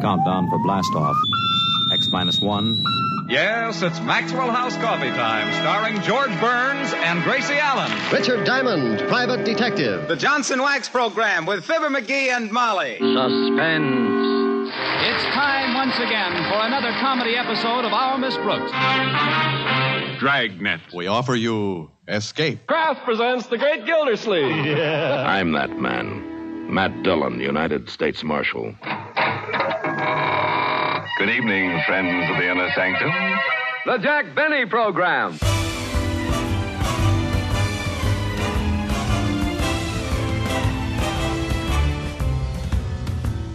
Countdown for blastoff. X minus one. Yes, it's Maxwell House Coffee Time, starring George Burns and Gracie Allen. Richard Diamond, private detective. The Johnson Wax Program with Fibber McGee and Molly. Suspense. It's time once again for another comedy episode of Our Miss Brooks. Dragnet. We offer you Escape. Kraft presents The Great Gildersleeve. Yeah. I'm that man. Matt Dillon, United States Marshal. Good evening, friends of the inner sanctum. The Jack Benny Program.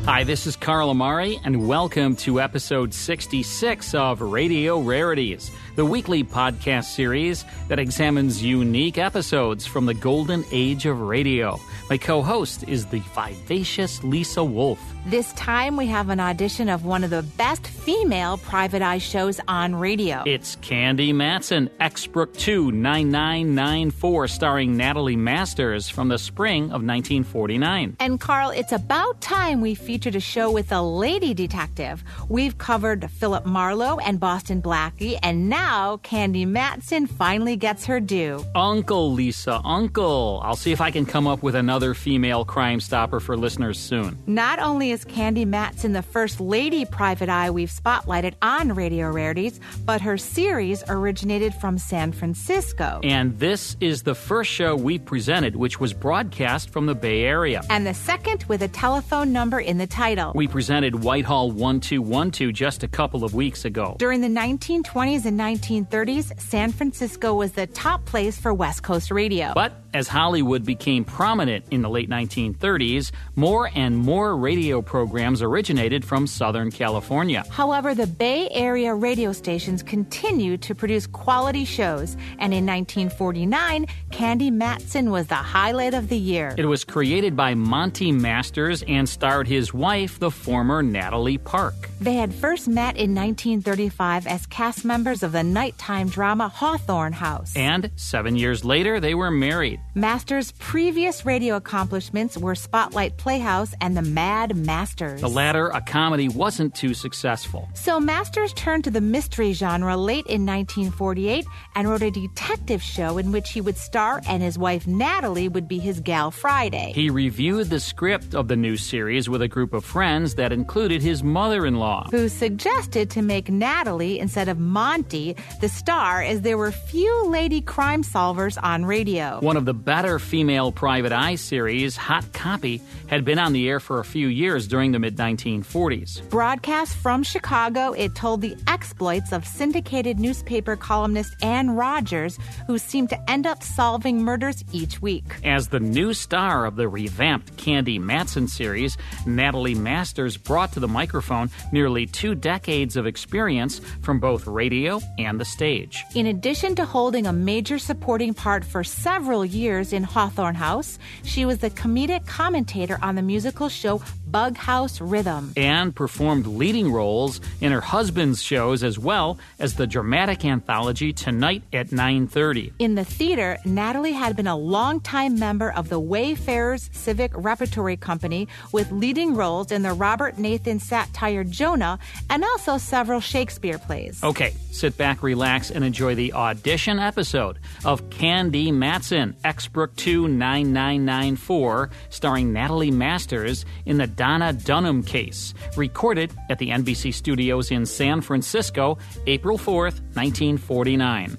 Hi, this is Carl Amari, and welcome to episode 66 of Radio Rarities, the weekly podcast series that examines unique episodes from the golden age of radio. My co host is the vivacious Lisa Wolf. This time we have an audition of one of the best female private eye shows on radio. It's Candy Matson, Exbrook 2 9994, starring Natalie Masters from the spring of 1949. And Carl, it's about time we featured a show with a lady detective. We've covered Philip Marlowe and Boston Blackie, and now Candy Matson finally gets her due. Uncle Lisa, Uncle. I'll see if I can come up with another female crime stopper for listeners soon. Not only is Candy Matson the first lady private eye we've spotlighted on Radio Rarities, but her series originated from San Francisco. And this is the first show we presented, which was broadcast from the Bay Area. And the second with a telephone number in the title. We presented Whitehall 1212 just a couple of weeks ago. During the 1920s and 1930s, San Francisco was the top place for West Coast radio. But as Hollywood became prominent in the late 1930s, more and more radio programs originated from Southern California. However, the Bay Area radio stations continued to produce quality shows, and in 1949, Candy Matson was the highlight of the year. It was created by Monty Masters and starred his wife, the former Natalie Park. They had first met in 1935 as cast members of the nighttime drama Hawthorne House. And seven years later, they were married. Masters' previous radio accomplishments were Spotlight Playhouse and The Mad Masters. The latter, a comedy, wasn't too successful. So Masters turned to the mystery genre late in 1948 and wrote a detective show in which he would star and his wife Natalie would be his gal Friday. He reviewed the script of the new series with a group of friends that included his mother in law, who suggested to make Natalie instead of Monty the star as there were few lady crime solvers on radio. One of the better female private eye series, Hot Copy, had been on the air for a few years during the mid 1940s. Broadcast from Chicago, it told the exploits of syndicated newspaper columnist Anne Rogers, who seemed to end up solving murders each week. As the new star of the revamped Candy Matson series, Natalie Masters brought to the microphone nearly two decades of experience from both radio and the stage. In addition to holding a major supporting part for several years in Hawthorne House, she was the comedic commentator on the musical show Bug House Rhythm. And performed leading roles in her husband's shows as well as the dramatic anthology Tonight at 9:30. In the theater, Natalie had been a longtime member of the Wayfarers Civic Repertory Company with leading roles in the Robert Nathan satire Jonah and also several Shakespeare plays. Okay, sit back, relax, and enjoy the audition episode of Candy Matson, Exbrook 2 9994, starring Natalie Masters in the Donna Dunham case, recorded at the NBC studios in San Francisco, April 4th, 1949.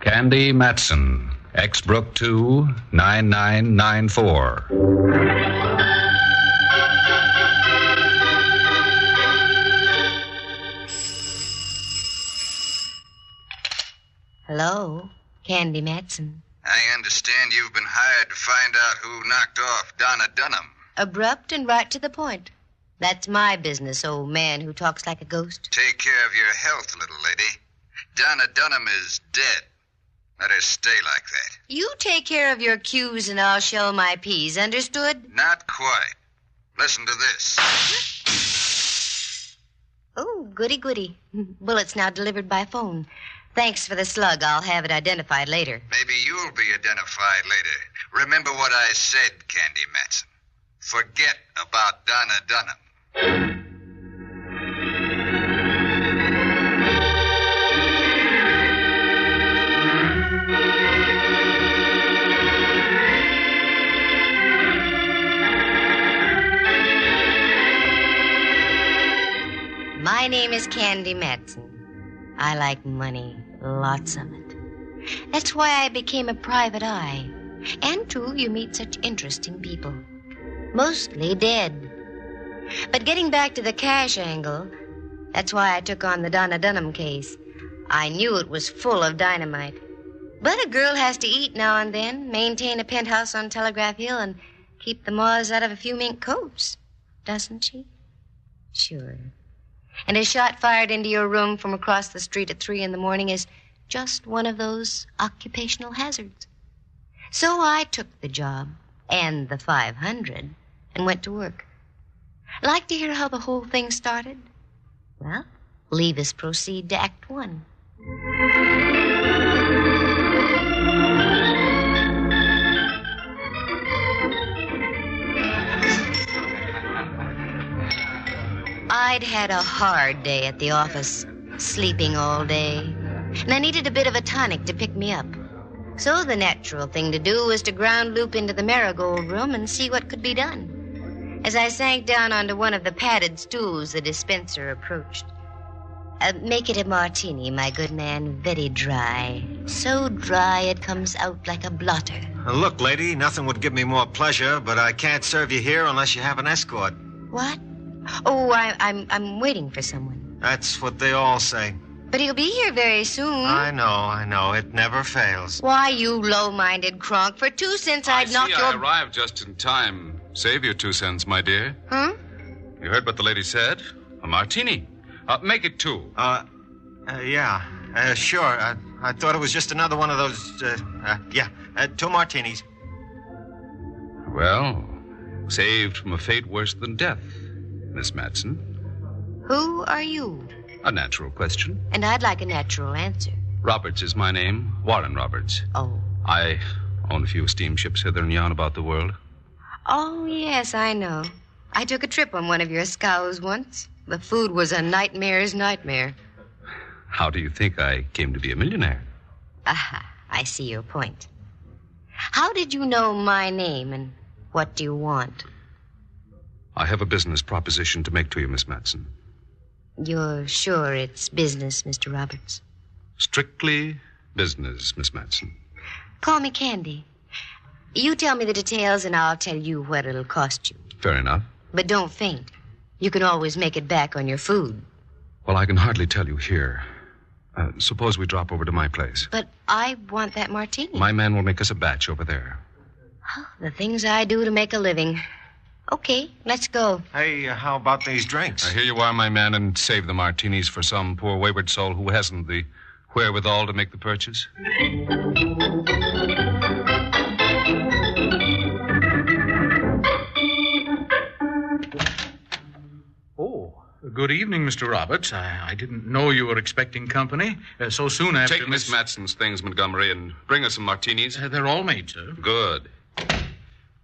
Candy Matson, Exbrook 2 9994. Hello, Candy Matson. I understand you've been hired to find out who knocked off Donna Dunham. Abrupt and right to the point. That's my business, old man who talks like a ghost. Take care of your health, little lady. Donna Dunham is dead. Let her stay like that. You take care of your Q's and I'll show my P's, understood? Not quite. Listen to this. Oh, goody goody. Bullets now delivered by phone. Thanks for the slug. I'll have it identified later. Maybe you'll be identified later. Remember what I said, Candy Matson. forget about Donna Dunham. My name is Candy Matson. I like money, lots of it. That's why I became a private eye. And, too, you meet such interesting people. Mostly dead. But getting back to the cash angle, that's why I took on the Donna Dunham case. I knew it was full of dynamite. But a girl has to eat now and then, maintain a penthouse on Telegraph Hill, and keep the moths out of a few mink coats. Doesn't she? Sure. And a shot fired into your room from across the street at three in the morning is just one of those occupational hazards. So I took the job and the 500 and went to work. Like to hear how the whole thing started? Well, leave us proceed to Act One. I'd had a hard day at the office, sleeping all day, and I needed a bit of a tonic to pick me up. So the natural thing to do was to ground loop into the marigold room and see what could be done. As I sank down onto one of the padded stools, the dispenser approached. Uh, make it a martini, my good man, very dry. So dry it comes out like a blotter. Look, lady, nothing would give me more pleasure, but I can't serve you here unless you have an escort. What? Oh, I, I'm I'm waiting for someone. That's what they all say. But he'll be here very soon. I know, I know. It never fails. Why, you low-minded cronk! For two cents, I'd I knock see your. I arrived just in time. Save your two cents, my dear. Huh? You heard what the lady said? A martini. Uh, make it two. Uh, uh yeah, uh, sure. I, I thought it was just another one of those. Uh, uh, yeah, uh, two martinis. Well, saved from a fate worse than death, Miss Matson. Who are you? A natural question. And I'd like a natural answer. Roberts is my name. Warren Roberts. Oh. I own a few steamships hither and yon about the world. Oh, yes, I know. I took a trip on one of your scows once. The food was a nightmare's nightmare. How do you think I came to be a millionaire? Aha, I see your point. How did you know my name and what do you want? I have a business proposition to make to you, Miss Matson. You're sure it's business, Mr. Roberts? Strictly business, Miss Matson. Call me Candy. You tell me the details and I'll tell you what it'll cost you. Fair enough. But don't faint. You can always make it back on your food. Well, I can hardly tell you here. Uh, suppose we drop over to my place. But I want that martini. My man will make us a batch over there. Oh, the things I do to make a living. Okay, let's go. Hey, uh, how about these drinks? Uh, here you are, my man, and save the martinis for some poor wayward soul who hasn't the wherewithal to make the purchase. Oh, good evening, Mr. Roberts. I, I didn't know you were expecting company uh, so soon after. Take Miss Matson's things, Montgomery, and bring us some martinis. Uh, they're all made, sir. Good.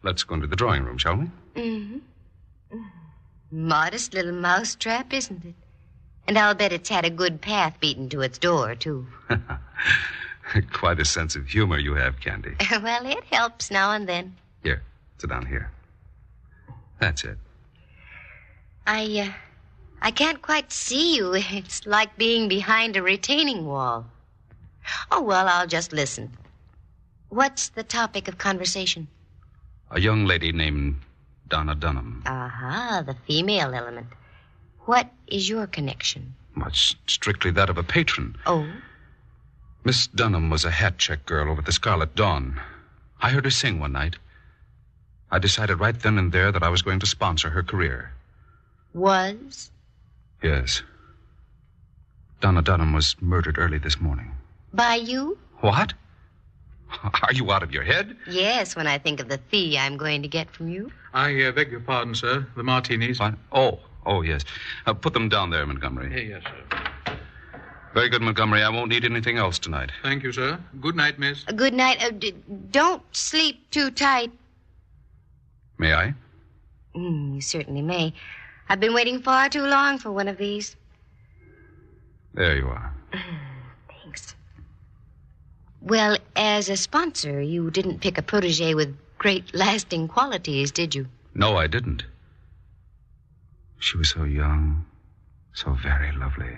Let's go into the drawing room, shall we? Mm-hmm. Modest little mousetrap, isn't it? And I'll bet it's had a good path beaten to its door, too. Quite a sense of humor you have, Candy. well, it helps now and then. Here, sit down here. That's it. I, uh, I can't quite see you. It's like being behind a retaining wall. Oh, well, I'll just listen. What's the topic of conversation? A young lady named Donna Dunham. Aha, the female element. What is your connection? Much strictly that of a patron. Oh? Miss Dunham was a hat check girl over the Scarlet Dawn. I heard her sing one night. I decided right then and there that I was going to sponsor her career. Was? Yes. Donna Dunham was murdered early this morning. By you? What? Are you out of your head? Yes, when I think of the fee I'm going to get from you. I uh, beg your pardon, sir. The martinis. What? Oh, oh, yes. Uh, put them down there, Montgomery. Hey, yes, sir. Very good, Montgomery. I won't need anything else tonight. Thank you, sir. Good night, miss. Uh, good night. Uh, d- don't sleep too tight. May I? Mm, you certainly may. I've been waiting far too long for one of these. There you are. Well, as a sponsor, you didn't pick a protege with great lasting qualities, did you? No, I didn't. She was so young, so very lovely.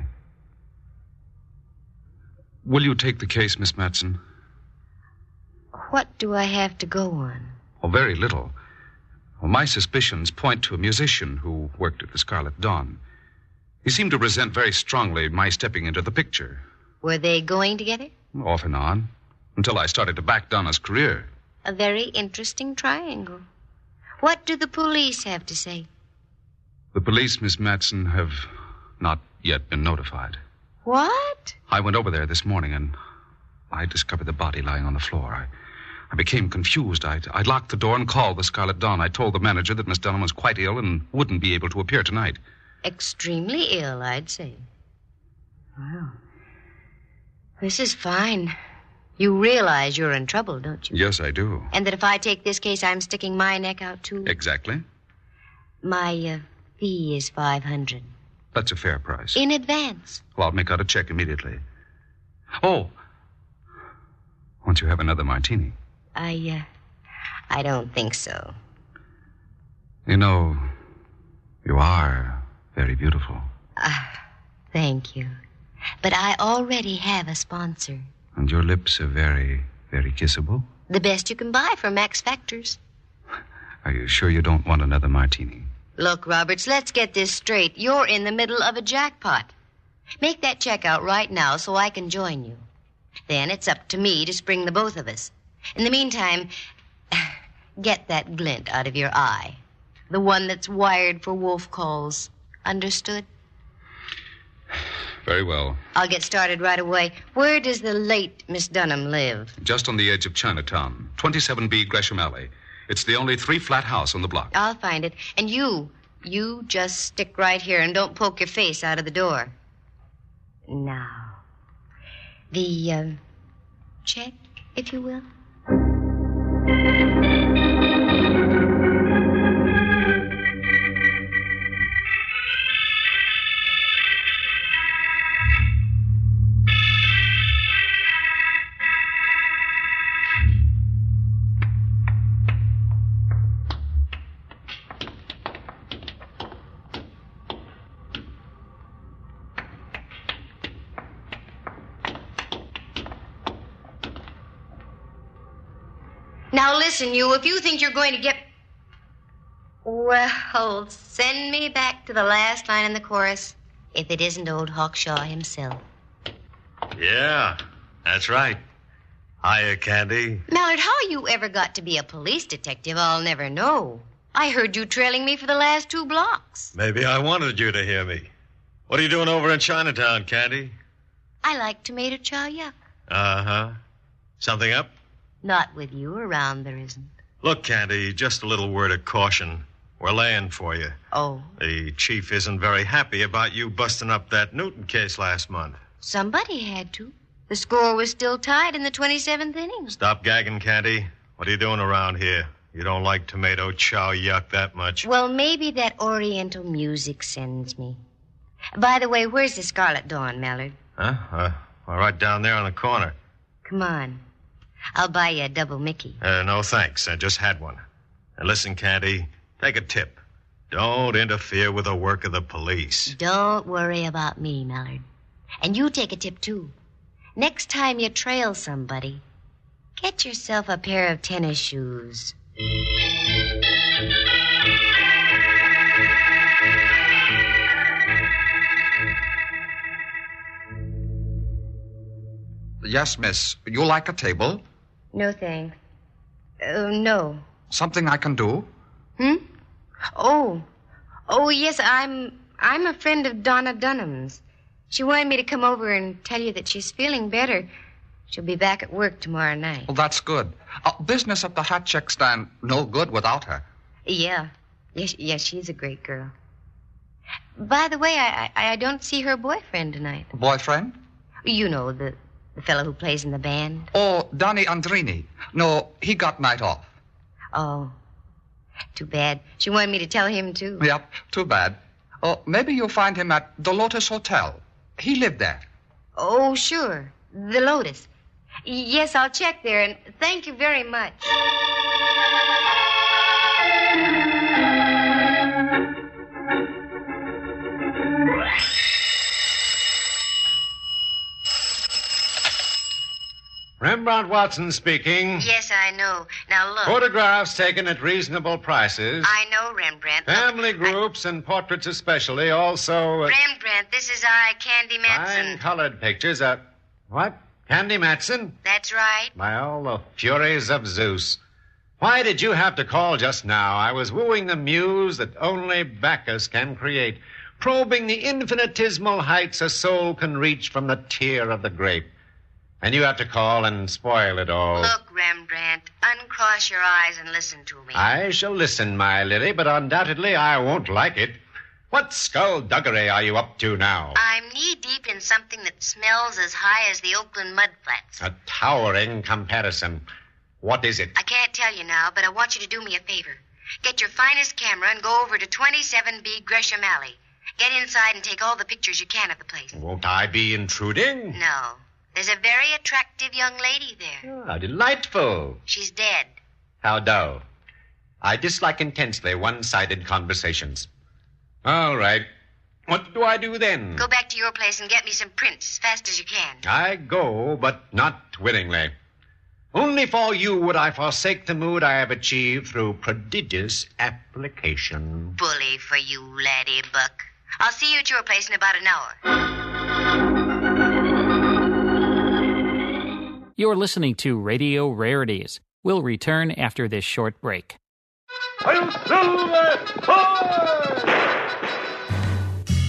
Will you take the case, Miss Matson? What do I have to go on? Oh, very little. Well, my suspicions point to a musician who worked at the Scarlet Dawn. He seemed to resent very strongly my stepping into the picture, Were they going together? Off and on, until I started to back Donna's career. A very interesting triangle. What do the police have to say? The police, Miss Matson, have not yet been notified. What? I went over there this morning and I discovered the body lying on the floor. I, I became confused. I, I locked the door and called the Scarlet Dawn. I told the manager that Miss Dunham was quite ill and wouldn't be able to appear tonight. Extremely ill, I'd say. Well, this is fine. You realize you're in trouble, don't you? Yes, I do. And that if I take this case, I'm sticking my neck out too? Exactly. My uh, fee is 500 That's a fair price. in advance. Well, I'll make out a check immediately. Oh, won't you have another martini? I, uh, I don't think so. You know, you are very beautiful. Ah, thank you. But I already have a sponsor. And your lips are very, very kissable. The best you can buy from Max Factors. Are you sure you don't want another martini? Look, Roberts, let's get this straight. You're in the middle of a jackpot. Make that check out right now so I can join you. Then it's up to me to spring the both of us. In the meantime, get that glint out of your eye. The one that's wired for wolf calls. Understood? Very well. I'll get started right away. Where does the late Miss Dunham live? Just on the edge of Chinatown, 27B Gresham Alley. It's the only three flat house on the block. I'll find it. And you, you just stick right here and don't poke your face out of the door. Now, the um, check, if you will. You, if you think you're going to get. Well, send me back to the last line in the chorus, if it isn't old Hawkshaw himself. Yeah, that's right. Hiya, Candy. Mallard, how you ever got to be a police detective, I'll never know. I heard you trailing me for the last two blocks. Maybe I wanted you to hear me. What are you doing over in Chinatown, Candy? I like tomato chow yuck. Uh huh. Something up? Not with you around, there isn't. Look, Candy, just a little word of caution. We're laying for you. Oh, The chief isn't very happy about you busting up that Newton case last month. somebody had to. The score was still tied in the 27th inning. Stop gagging, Candy. What are you doing around here? You don't like tomato chow yuck that much. Well, maybe that Oriental music sends me. By the way, where's the Scarlet Dawn, Mallard? Huh? Uh, well, right down there on the corner. Come on. I'll buy you a double Mickey. Uh, no, thanks. I just had one. And listen, Candy, take a tip. Don't interfere with the work of the police. Don't worry about me, Mallard. And you take a tip, too. Next time you trail somebody, get yourself a pair of tennis shoes. Yes, miss. You like a table? No thanks. Uh, no. Something I can do? Hmm? Oh. Oh, yes, I'm I'm a friend of Donna Dunham's. She wanted me to come over and tell you that she's feeling better. She'll be back at work tomorrow night. Well, that's good. Uh, business at the hat check stand, no good without her. Yeah. Yes, yes, she's a great girl. By the way, I, I, I don't see her boyfriend tonight. Boyfriend? You know, the, the fellow who plays in the band. Oh, Donny Andrini. No, he got night off. Oh. Too bad. She wanted me to tell him, too. Yep, too bad. Oh, maybe you'll find him at the Lotus Hotel. He lived there. Oh, sure. The Lotus. Yes, I'll check there, and thank you very much. Rembrandt Watson speaking. Yes, I know. Now look. Photographs taken at reasonable prices. I know, Rembrandt. Family groups and portraits especially. Also. Uh, Rembrandt, this is I, Candy Matson. Fine colored pictures. Uh, what? Candy Matson? That's right. By all the furies of Zeus. Why did you have to call just now? I was wooing the muse that only Bacchus can create, probing the infinitesimal heights a soul can reach from the tear of the grape. And you have to call and spoil it all. Look, Rembrandt, uncross your eyes and listen to me. I shall listen, my Lily, but undoubtedly I won't like it. What skullduggery are you up to now? I'm knee deep in something that smells as high as the Oakland mudflats. A towering comparison. What is it? I can't tell you now, but I want you to do me a favor. Get your finest camera and go over to 27B Gresham Alley. Get inside and take all the pictures you can of the place. Won't I be intruding? No. There's a very attractive young lady there. Ah, delightful. She's dead. How dull. I dislike intensely one sided conversations. All right. What do I do then? Go back to your place and get me some prints as fast as you can. I go, but not willingly. Only for you would I forsake the mood I have achieved through prodigious application. Bully for you, laddie buck. I'll see you at your place in about an hour. You're listening to Radio Rarities. We'll return after this short break.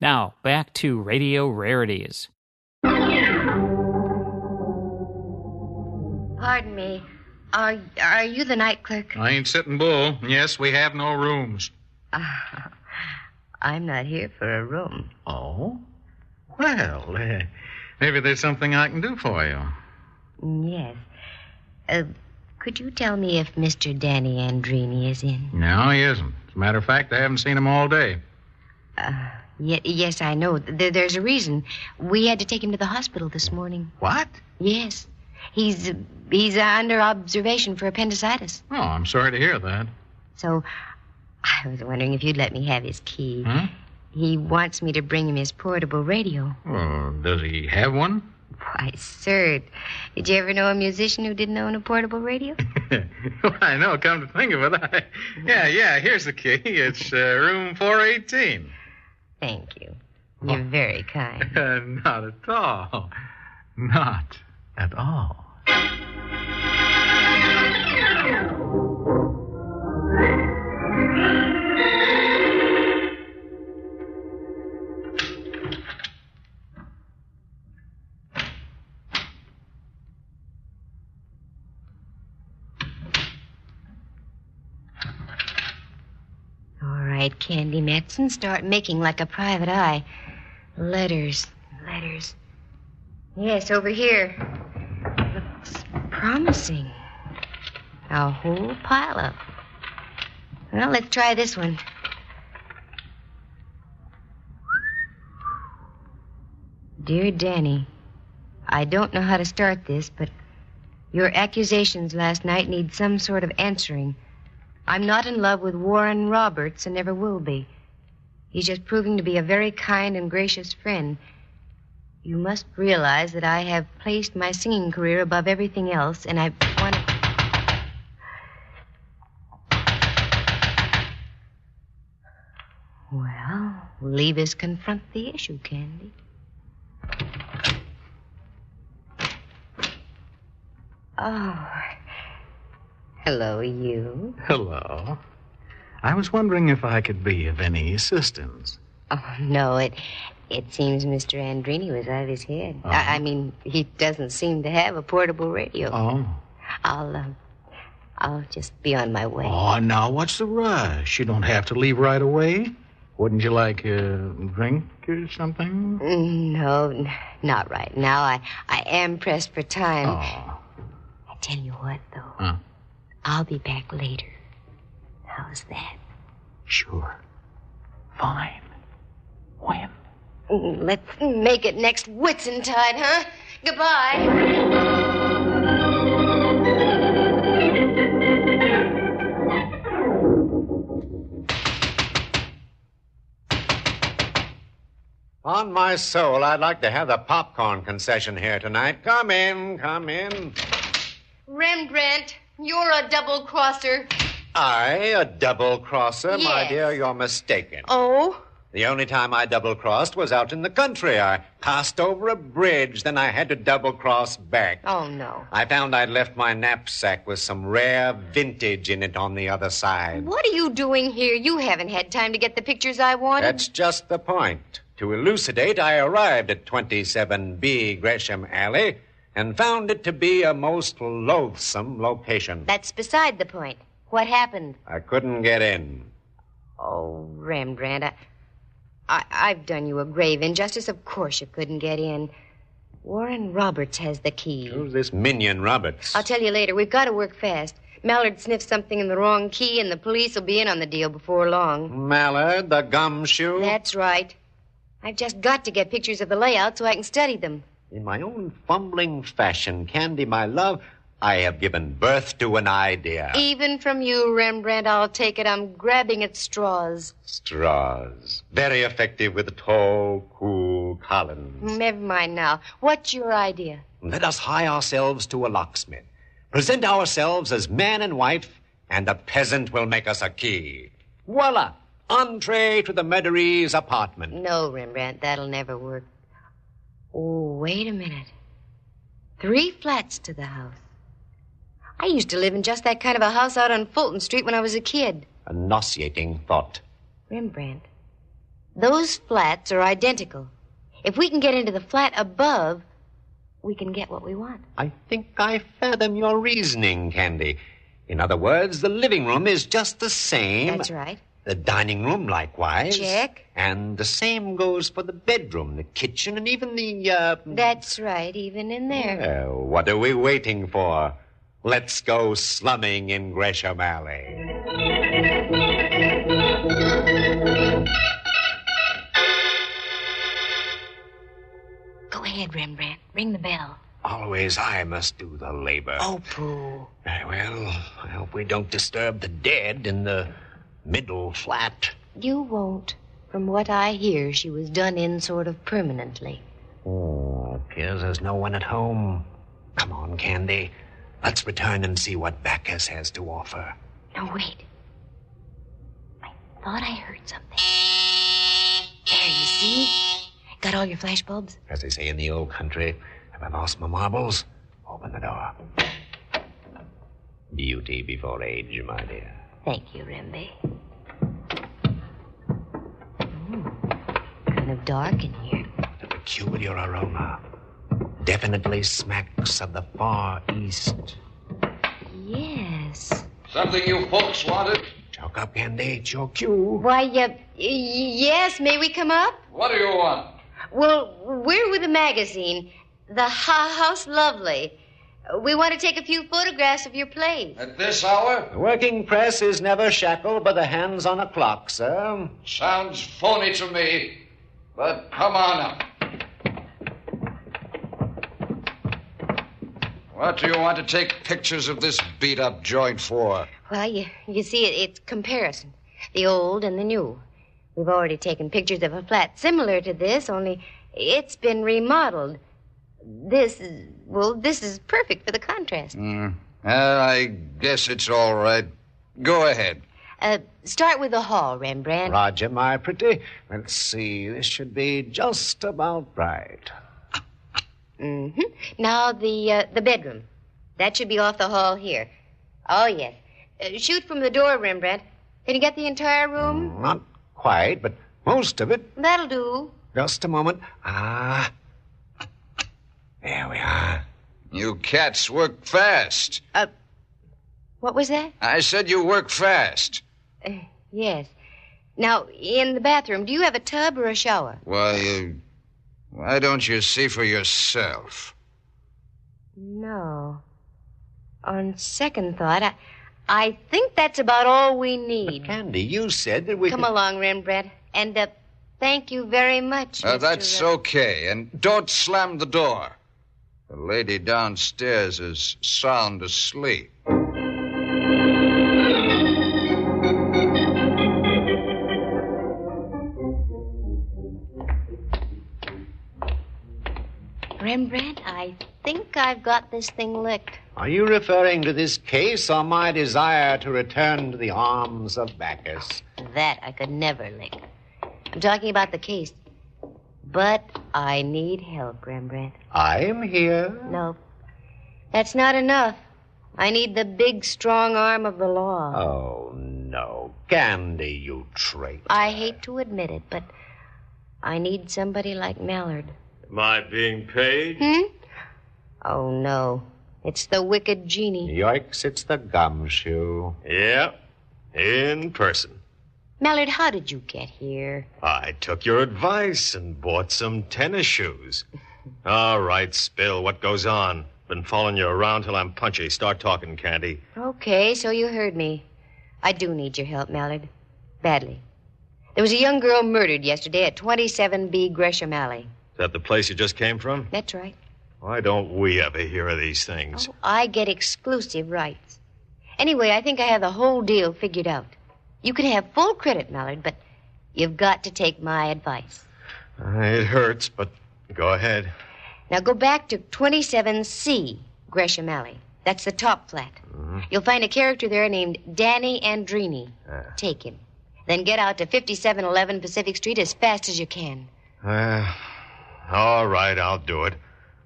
Now, back to Radio Rarities. Pardon me. Are, are you the night clerk? I ain't sitting bull. Yes, we have no rooms. Uh, I'm not here for a room. Oh? Well, uh, maybe there's something I can do for you. Yes. Uh, could you tell me if Mr. Danny Andrini is in? No, he isn't. As a matter of fact, I haven't seen him all day. Uh, Ye- yes, I know. Th- there's a reason. We had to take him to the hospital this morning. What? Yes. He's uh, he's uh, under observation for appendicitis. Oh, I'm sorry to hear that. So, I was wondering if you'd let me have his key. Huh? He wants me to bring him his portable radio. Oh, does he have one? Why, sir, did you ever know a musician who didn't own a portable radio? well, I know. Come to think of it, I... yeah, yeah. Here's the key. It's uh, room 418. Thank you. You're very kind. Uh, not at all. Not at all. All Candy Matson, start making like a private eye. Letters, letters. Yes, over here. Looks promising. A whole pile of. Well, let's try this one. Dear Danny, I don't know how to start this, but your accusations last night need some sort of answering. I'm not in love with Warren Roberts and never will be. He's just proving to be a very kind and gracious friend. You must realize that I have placed my singing career above everything else, and I want to. Well, leave us confront the issue, Candy. Oh. Hello, you. Hello. I was wondering if I could be of any assistance. Oh, no, it it seems Mr. Andrini was out of his head. I, I mean, he doesn't seem to have a portable radio. Oh. I'll, um, I'll just be on my way. Oh, now what's the rush? You don't have to leave right away. Wouldn't you like a drink or something? No, n- not right now. I, I am pressed for time. Oh. I tell you what, though. Huh? I'll be back later. How's that? Sure. Fine. When? Let's make it next Whitsuntide, huh? Goodbye. On my soul, I'd like to have the popcorn concession here tonight. Come in, come in. Rembrandt, you're a double crosser. I, a double crosser? My dear, you're mistaken. Oh? The only time I double crossed was out in the country. I passed over a bridge, then I had to double cross back. Oh, no. I found I'd left my knapsack with some rare vintage in it on the other side. What are you doing here? You haven't had time to get the pictures I wanted. That's just the point. To elucidate, I arrived at 27B Gresham Alley and found it to be a most loathsome location. That's beside the point. What happened? I couldn't get in. Oh, Rembrandt, I, I, I've done you a grave injustice. Of course you couldn't get in. Warren Roberts has the key. Who's this minion Roberts? I'll tell you later. We've got to work fast. Mallard sniffed something in the wrong key, and the police will be in on the deal before long. Mallard, the gumshoe? That's right. I've just got to get pictures of the layout so I can study them. In my own fumbling fashion, Candy, my love, I have given birth to an idea. Even from you, Rembrandt, I'll take it. I'm grabbing at straws. Straws. Very effective with tall, cool Collins. Never mind now. What's your idea? Let us hie ourselves to a locksmith. Present ourselves as man and wife, and the peasant will make us a key. Voila! Entree to the Meaderies apartment. No, Rembrandt, that'll never work. Oh, wait a minute. Three flats to the house. I used to live in just that kind of a house out on Fulton Street when I was a kid. A nauseating thought. Rembrandt, those flats are identical. If we can get into the flat above, we can get what we want. I think I fathom your reasoning, Candy. In other words, the living room is just the same. That's right. The dining room, likewise. Check. And the same goes for the bedroom, the kitchen, and even the, uh. That's right, even in there. Well, what are we waiting for? Let's go slumming in Gresham Alley. Go ahead, Rembrandt. Ring the bell. Always I must do the labor. Oh, pooh. Well. I hope we don't disturb the dead in the middle flat. You won't. From what I hear, she was done in sort of permanently. Oh, appears there's no one at home. Come on, Candy. Let's return and see what Bacchus has to offer. No, wait. I thought I heard something. There you See? Got all your flash bulbs? As they say in the old country, have I lost my marbles? Open the door. Beauty before age, my dear. Thank you, Rembe. Kind of dark in here. A peculiar aroma. Definitely smacks of the Far East. Yes. Something you folks wanted? Chalk up, Candy. It's your cue. Why, uh, y- yes, may we come up? What do you want? Well, we're with a magazine, The Ha House Lovely. We want to take a few photographs of your plays. At this hour? The working press is never shackled by the hands on a clock, sir. Sounds phony to me. But come on up. What do you want to take pictures of this beat up joint for? Well, you, you see, it, it's comparison the old and the new. We've already taken pictures of a flat similar to this, only it's been remodeled. This is, well, this is perfect for the contrast. Mm. Well, I guess it's all right. Go ahead. Uh, start with the hall, Rembrandt. Roger, my pretty. Let's see. This should be just about right. Mm-hmm. Now the uh, the bedroom. That should be off the hall here. Oh yes. Uh, shoot from the door, Rembrandt. Can you get the entire room? Not quite, but most of it. That'll do. Just a moment. Ah. There we are. You cats work fast. Uh, what was that? I said you work fast. Uh, yes. Now, in the bathroom, do you have a tub or a shower? Why, uh, why don't you see for yourself? No. On second thought, I, I think that's about all we need. But Candy, you said that we Come could... along, Rembrandt. And uh, thank you very much. Uh, Mr. that's Re- okay. And don't slam the door. The lady downstairs is sound asleep. Rembrandt, I think I've got this thing licked. Are you referring to this case or my desire to return to the arms of Bacchus? That I could never lick. I'm talking about the case. But I need help, Rembrandt. I'm here. No. That's not enough. I need the big, strong arm of the law. Oh, no. Candy, you traitor. I hate to admit it, but I need somebody like Mallard. Am I being paid? Hmm? Oh, no. It's the wicked genie. Yikes, it's the gumshoe. Yep. In person. Mallard, how did you get here? I took your advice and bought some tennis shoes. All right, Spill, what goes on? Been following you around till I'm punchy. Start talking, Candy. Okay, so you heard me. I do need your help, Mallard. Badly. There was a young girl murdered yesterday at 27B Gresham Alley. Is that the place you just came from? That's right. Why don't we ever hear of these things? Oh, I get exclusive rights. Anyway, I think I have the whole deal figured out. You can have full credit, Mallard, but you've got to take my advice. Uh, it hurts, but go ahead. Now go back to 27C Gresham Alley. That's the top flat. Mm-hmm. You'll find a character there named Danny Andrini. Uh, Take him. Then get out to 5711 Pacific Street as fast as you can. uh, all right, I'll do it.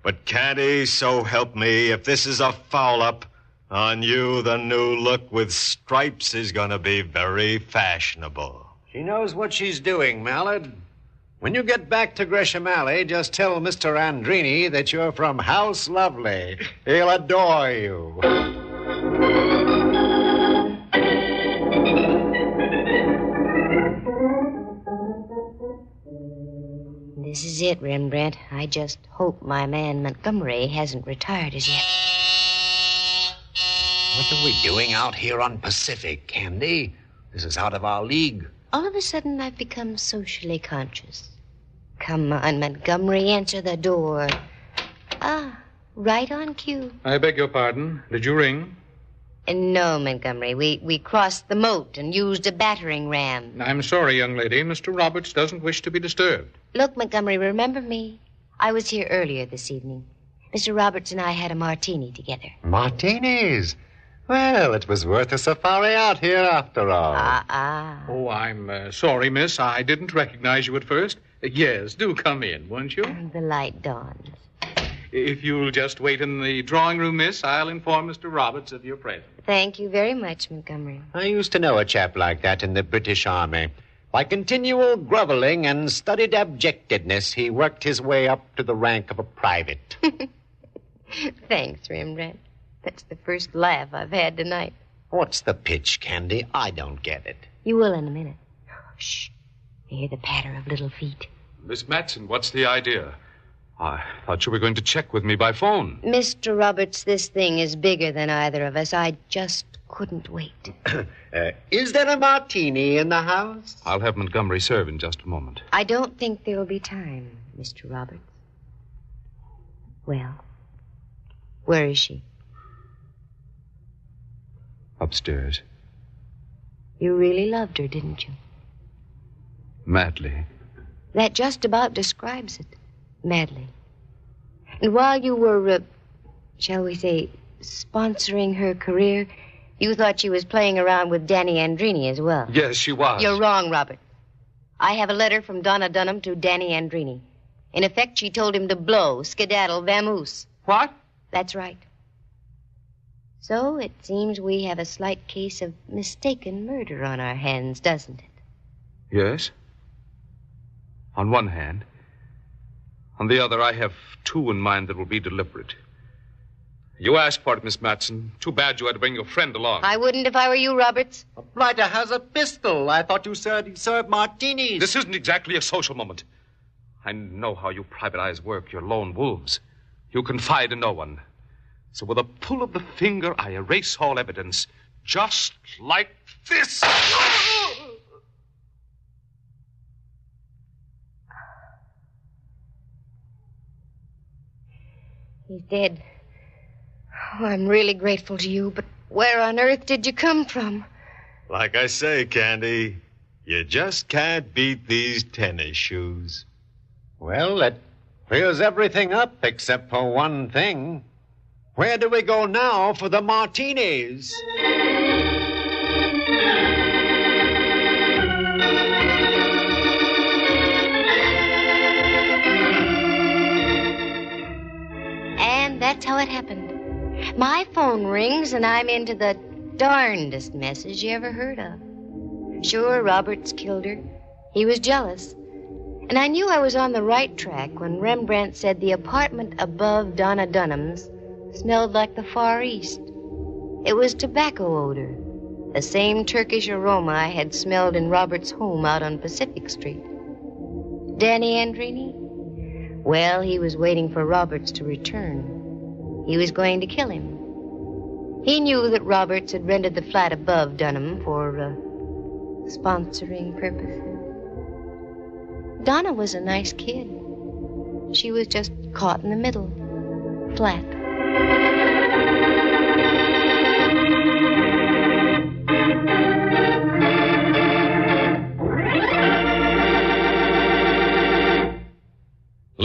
But Candy, so help me, if this is a foul up, on you the new look with stripes is going to be very fashionable. She knows what she's doing, Mallard. When you get back to Gresham Alley, just tell Mr. Andrini that you're from House Lovely. He'll adore you. This is it, Rembrandt. I just hope my man Montgomery hasn't retired as yet. What are we doing out here on Pacific, Candy? This is out of our league. All of a sudden, I've become socially conscious. Come on, Montgomery, answer the door. Ah, right on cue. I beg your pardon. Did you ring? Uh, No, Montgomery. We, we crossed the moat and used a battering ram. I'm sorry, young lady. Mr. Roberts doesn't wish to be disturbed. Look, Montgomery, remember me? I was here earlier this evening. Mr. Roberts and I had a martini together. Martinis. Well, it was worth a safari out here after all. Ah, ah. Oh, I'm uh, sorry, miss. I didn't recognize you at first. Yes, do come in, won't you? The light dawns. If you'll just wait in the drawing room, miss, I'll inform Mr. Roberts of your presence. Thank you very much, Montgomery. I used to know a chap like that in the British Army. By continual groveling and studied abjectedness, he worked his way up to the rank of a private. Thanks, Rembrandt. That's the first laugh I've had tonight. What's the pitch, Candy? I don't get it. You will in a minute. Shh. I hear the patter of little feet. Miss Matson, what's the idea? I thought you were going to check with me by phone. Mr. Roberts, this thing is bigger than either of us. I just couldn't wait. uh, is there a martini in the house? I'll have Montgomery serve in just a moment. I don't think there'll be time, Mr. Roberts. Well, where is she? Upstairs. You really loved her, didn't you? Madly. That just about describes it. Madly. And while you were, uh, shall we say, sponsoring her career, you thought she was playing around with Danny Andrini as well. Yes, she was. You're wrong, Robert. I have a letter from Donna Dunham to Danny Andrini. In effect, she told him to blow, skedaddle, vamoose. What? That's right. So it seems we have a slight case of mistaken murder on our hands, doesn't it? Yes. On one hand. On the other, I have two in mind that will be deliberate. You asked for it, Miss Matson. Too bad you had to bring your friend along. I wouldn't if I were you, Roberts. A blighter has a pistol. I thought you said he served martinis. This isn't exactly a social moment. I know how you private eyes work. You're lone wolves. You confide in no one. So with a pull of the finger, I erase all evidence. Just like this. He's dead. Oh, I'm really grateful to you, but where on earth did you come from? Like I say, Candy, you just can't beat these tennis shoes. Well, that clears everything up except for one thing. Where do we go now for the martinis? And that's how it happened. My phone rings, and I'm into the darndest messes you ever heard of. Sure, Roberts killed her. He was jealous. And I knew I was on the right track when Rembrandt said the apartment above Donna Dunham's smelled like the Far East. It was tobacco odor, the same Turkish aroma I had smelled in Robert's home out on Pacific Street. Danny Andrini? Well, he was waiting for Roberts to return. He was going to kill him. He knew that Roberts had rented the flat above Dunham for uh, sponsoring purposes. Donna was a nice kid. She was just caught in the middle, flat.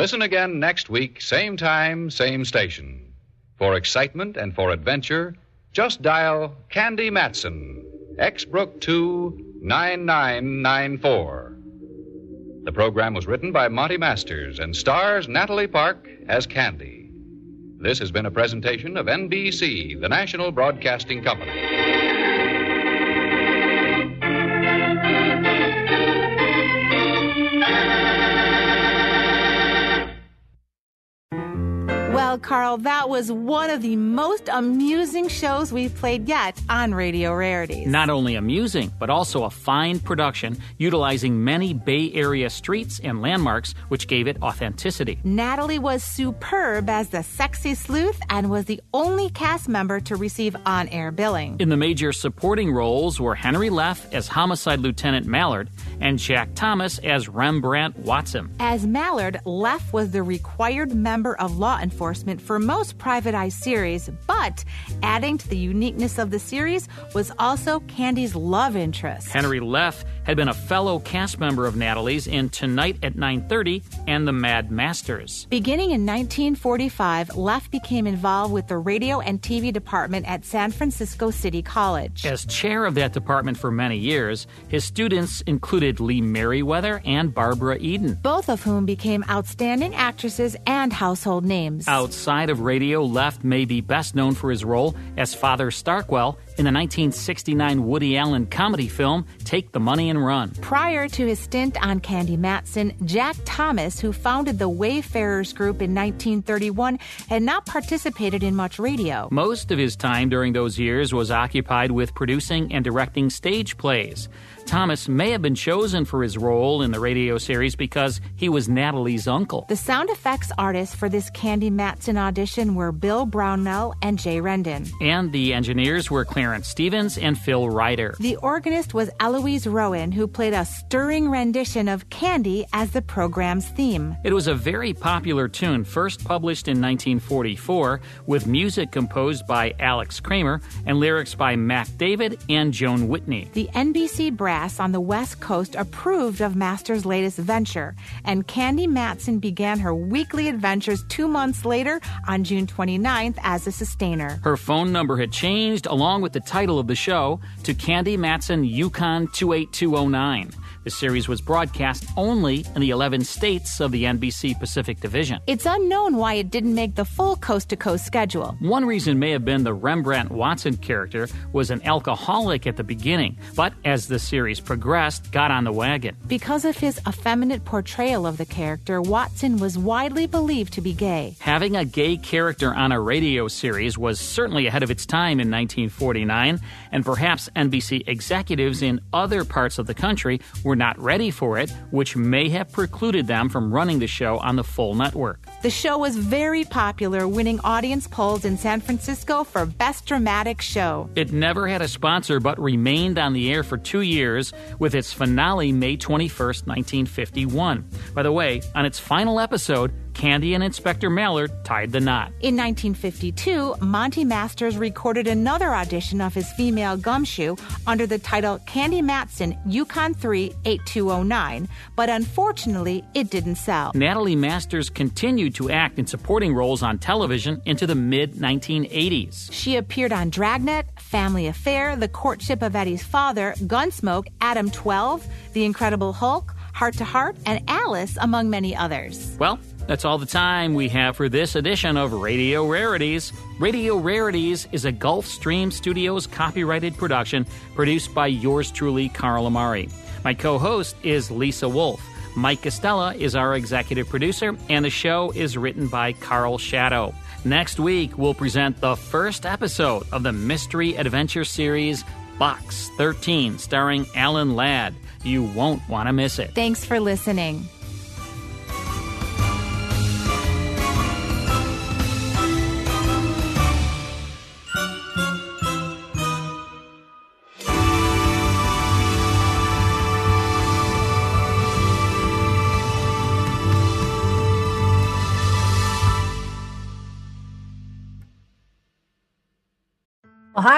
Listen again next week, same time, same station. For excitement and for adventure, just dial Candy Matson, Exbrook 2 9994. The program was written by Monty Masters and stars Natalie Park as Candy. This has been a presentation of NBC, the national broadcasting company. Well, Carl, that was one of the most amusing shows we've played yet on Radio Rarities. Not only amusing, but also a fine production utilizing many Bay Area streets and landmarks, which gave it authenticity. Natalie was superb as the sexy sleuth and was the only cast member to receive on air billing. In the major supporting roles were Henry Leff as Homicide Lieutenant Mallard and Jack Thomas as Rembrandt Watson. As Mallard, Leff was the required member of law enforcement for most Private Eye series, but adding to the uniqueness of the series was also Candy's love interest. Henry Leff had been a fellow cast member of Natalie's in Tonight at 9:30 and The Mad Masters. Beginning in 1945, Leff became involved with the radio and TV department at San Francisco City College. As chair of that department for many years, his students included Lee Meriwether and Barbara Eden, both of whom became outstanding actresses and household names. Outside of radio, Leff may be best known for his role as Father Starkwell in the 1969 Woody Allen comedy film Take the Money and Run. Prior to his stint on Candy Matson, Jack Thomas, who founded the Wayfarers Group in 1931, had not participated in much radio. Most of his time during those years was occupied with producing and directing stage plays. Thomas may have been chosen for his role in the radio series because he was Natalie's uncle. The sound effects artists for this Candy Matson audition were Bill Brownell and Jay Rendon. And the engineers were Clarence Stevens and Phil Ryder. The organist was Eloise Rowan, who played a stirring rendition of Candy as the program's theme. It was a very popular tune, first published in 1944, with music composed by Alex Kramer and lyrics by Mack David and Joan Whitney. The NBC brass on the West Coast approved of Master's latest venture, and Candy Matson began her weekly adventures two months later on June 29th as a sustainer. Her phone number had changed along with the title of the show to Candy Matson Yukon 28209. The series was broadcast only in the 11 states of the NBC Pacific Division. It's unknown why it didn't make the full coast to coast schedule. One reason may have been the Rembrandt Watson character was an alcoholic at the beginning, but as the series progressed, got on the wagon. Because of his effeminate portrayal of the character, Watson was widely believed to be gay. Having a gay character on a radio series was certainly ahead of its time in 1949, and perhaps NBC executives in other parts of the country were not ready for it, which may have precluded them from running the show on the full network. The show was very popular, winning audience polls in San Francisco for Best Dramatic Show. It never had a sponsor but remained on the air for two years, with its finale May 21st, 1951. By the way, on its final episode, Candy and Inspector Mallard tied the knot. In 1952, Monty Masters recorded another audition of his female gumshoe under the title Candy Matson Yukon 3 8209, but unfortunately, it didn't sell. Natalie Masters continued to act in supporting roles on television into the mid 1980s. She appeared on Dragnet, Family Affair, The Courtship of Eddie's Father, Gunsmoke, Adam 12, The Incredible Hulk, Heart to Heart, and Alice, among many others. Well, that's all the time we have for this edition of Radio Rarities. Radio Rarities is a Gulfstream Studios copyrighted production produced by yours truly, Carl Amari. My co host is Lisa Wolf. Mike Costella is our executive producer, and the show is written by Carl Shadow. Next week, we'll present the first episode of the mystery adventure series Box 13, starring Alan Ladd. You won't want to miss it. Thanks for listening.